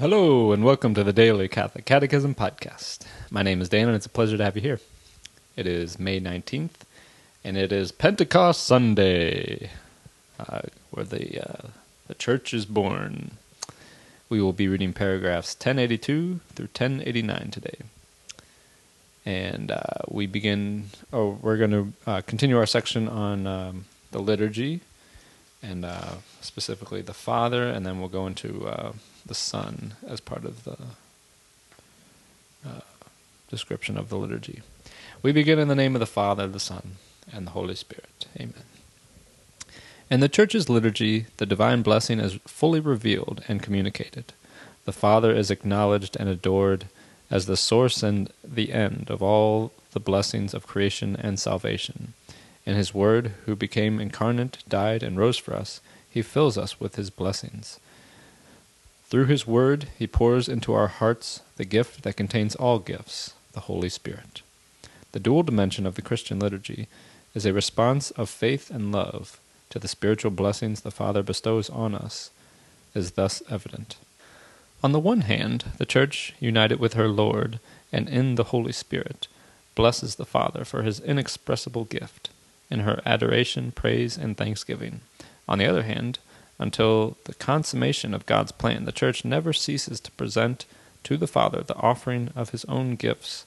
Hello, and welcome to the Daily Catholic Catechism Podcast. My name is Dan, and it's a pleasure to have you here. It is May 19th, and it is Pentecost Sunday, uh, where the, uh, the church is born. We will be reading paragraphs 1082 through 1089 today. And uh, we begin, oh, we're going to uh, continue our section on um, the liturgy, and uh, specifically the Father, and then we'll go into uh, the Son as part of the uh, description of the liturgy. We begin in the name of the Father, the Son, and the Holy Spirit. Amen. In the Church's liturgy, the divine blessing is fully revealed and communicated. The Father is acknowledged and adored as the source and the end of all the blessings of creation and salvation. In His Word, who became incarnate, died, and rose for us, He fills us with His blessings. Through His Word, He pours into our hearts the gift that contains all gifts, the Holy Spirit. The dual dimension of the Christian liturgy is a response of faith and love to the spiritual blessings the Father bestows on us, is thus evident. On the one hand, the Church, united with her Lord and in the Holy Spirit, blesses the Father for his inexpressible gift, in her adoration, praise, and thanksgiving. On the other hand, until the consummation of God's plan, the Church never ceases to present to the Father the offering of his own gifts,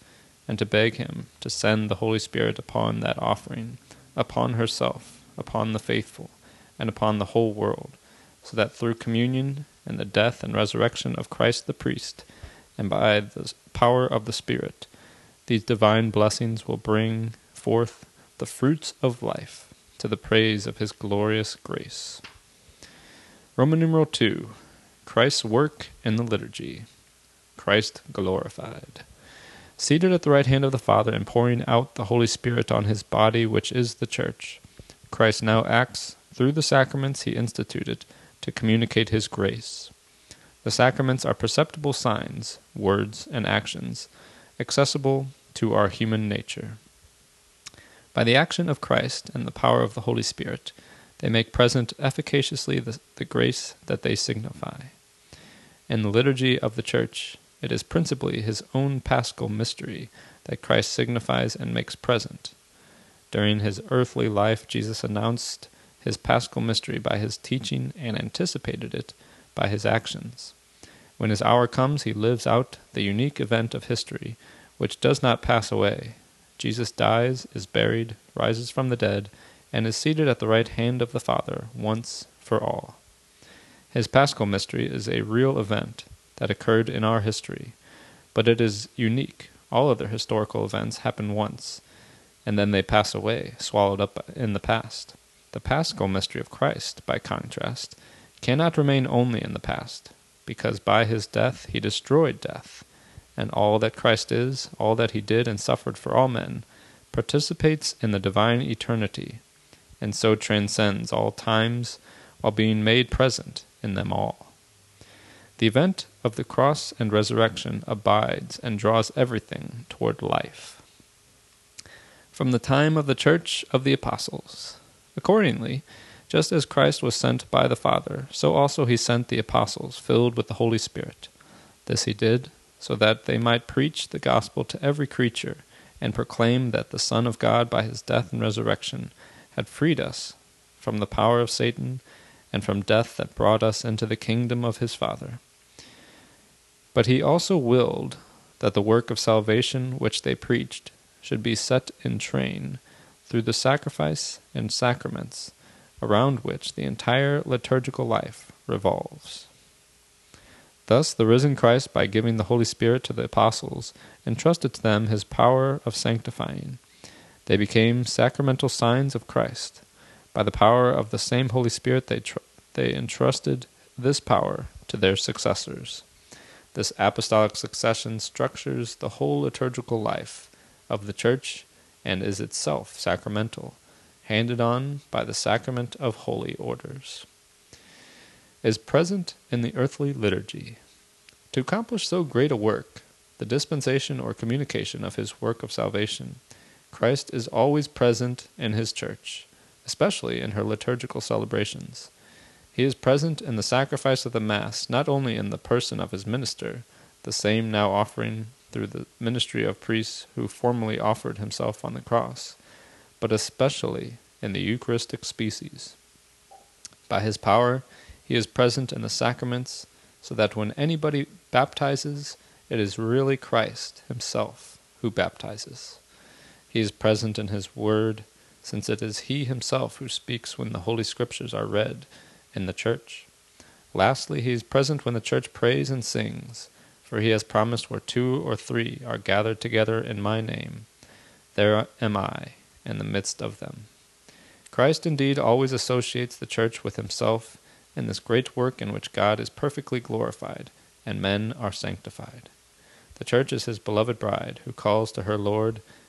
and to beg him to send the Holy Spirit upon that offering, upon herself, upon the faithful, and upon the whole world, so that through communion and the death and resurrection of Christ the priest, and by the power of the Spirit, these divine blessings will bring forth the fruits of life to the praise of his glorious grace. Roman numeral 2 Christ's work in the liturgy. Christ glorified. Seated at the right hand of the Father and pouring out the Holy Spirit on his body, which is the Church, Christ now acts through the sacraments he instituted to communicate his grace. The sacraments are perceptible signs, words, and actions, accessible to our human nature. By the action of Christ and the power of the Holy Spirit, they make present efficaciously the, the grace that they signify. In the liturgy of the Church, it is principally his own paschal mystery that Christ signifies and makes present. During his earthly life, Jesus announced his paschal mystery by his teaching and anticipated it by his actions. When his hour comes, he lives out the unique event of history, which does not pass away. Jesus dies, is buried, rises from the dead, and is seated at the right hand of the Father once for all. His paschal mystery is a real event that occurred in our history, but it is unique. All other historical events happen once, and then they pass away, swallowed up in the past. The paschal mystery of Christ, by contrast, cannot remain only in the past, because by his death he destroyed death, and all that Christ is, all that he did and suffered for all men, participates in the divine eternity and so transcends all times while being made present in them all. The event of the cross and resurrection abides and draws everything toward life. From the time of the church of the apostles. Accordingly, just as Christ was sent by the Father, so also he sent the apostles, filled with the Holy Spirit. This he did, so that they might preach the gospel to every creature, and proclaim that the Son of God, by his death and resurrection, had freed us from the power of Satan and from death that brought us into the kingdom of his Father. But he also willed that the work of salvation which they preached should be set in train through the sacrifice and sacraments around which the entire liturgical life revolves. Thus, the risen Christ, by giving the Holy Spirit to the apostles, entrusted to them his power of sanctifying they became sacramental signs of Christ. By the power of the same Holy Spirit, they, tr- they entrusted this power to their successors. This apostolic succession structures the whole liturgical life of the Church and is itself sacramental, handed on by the sacrament of holy orders. Is present in the earthly liturgy. To accomplish so great a work, the dispensation or communication of his work of salvation, Christ is always present in his church, especially in her liturgical celebrations. He is present in the sacrifice of the Mass, not only in the person of his minister, the same now offering through the ministry of priests who formerly offered himself on the cross, but especially in the Eucharistic species. By his power, he is present in the sacraments, so that when anybody baptizes, it is really Christ himself who baptizes. He is present in his word, since it is he himself who speaks when the Holy Scriptures are read in the church. Lastly, he is present when the church prays and sings, for he has promised where two or three are gathered together in my name, there am I in the midst of them. Christ indeed always associates the church with himself in this great work in which God is perfectly glorified and men are sanctified. The church is his beloved bride, who calls to her Lord,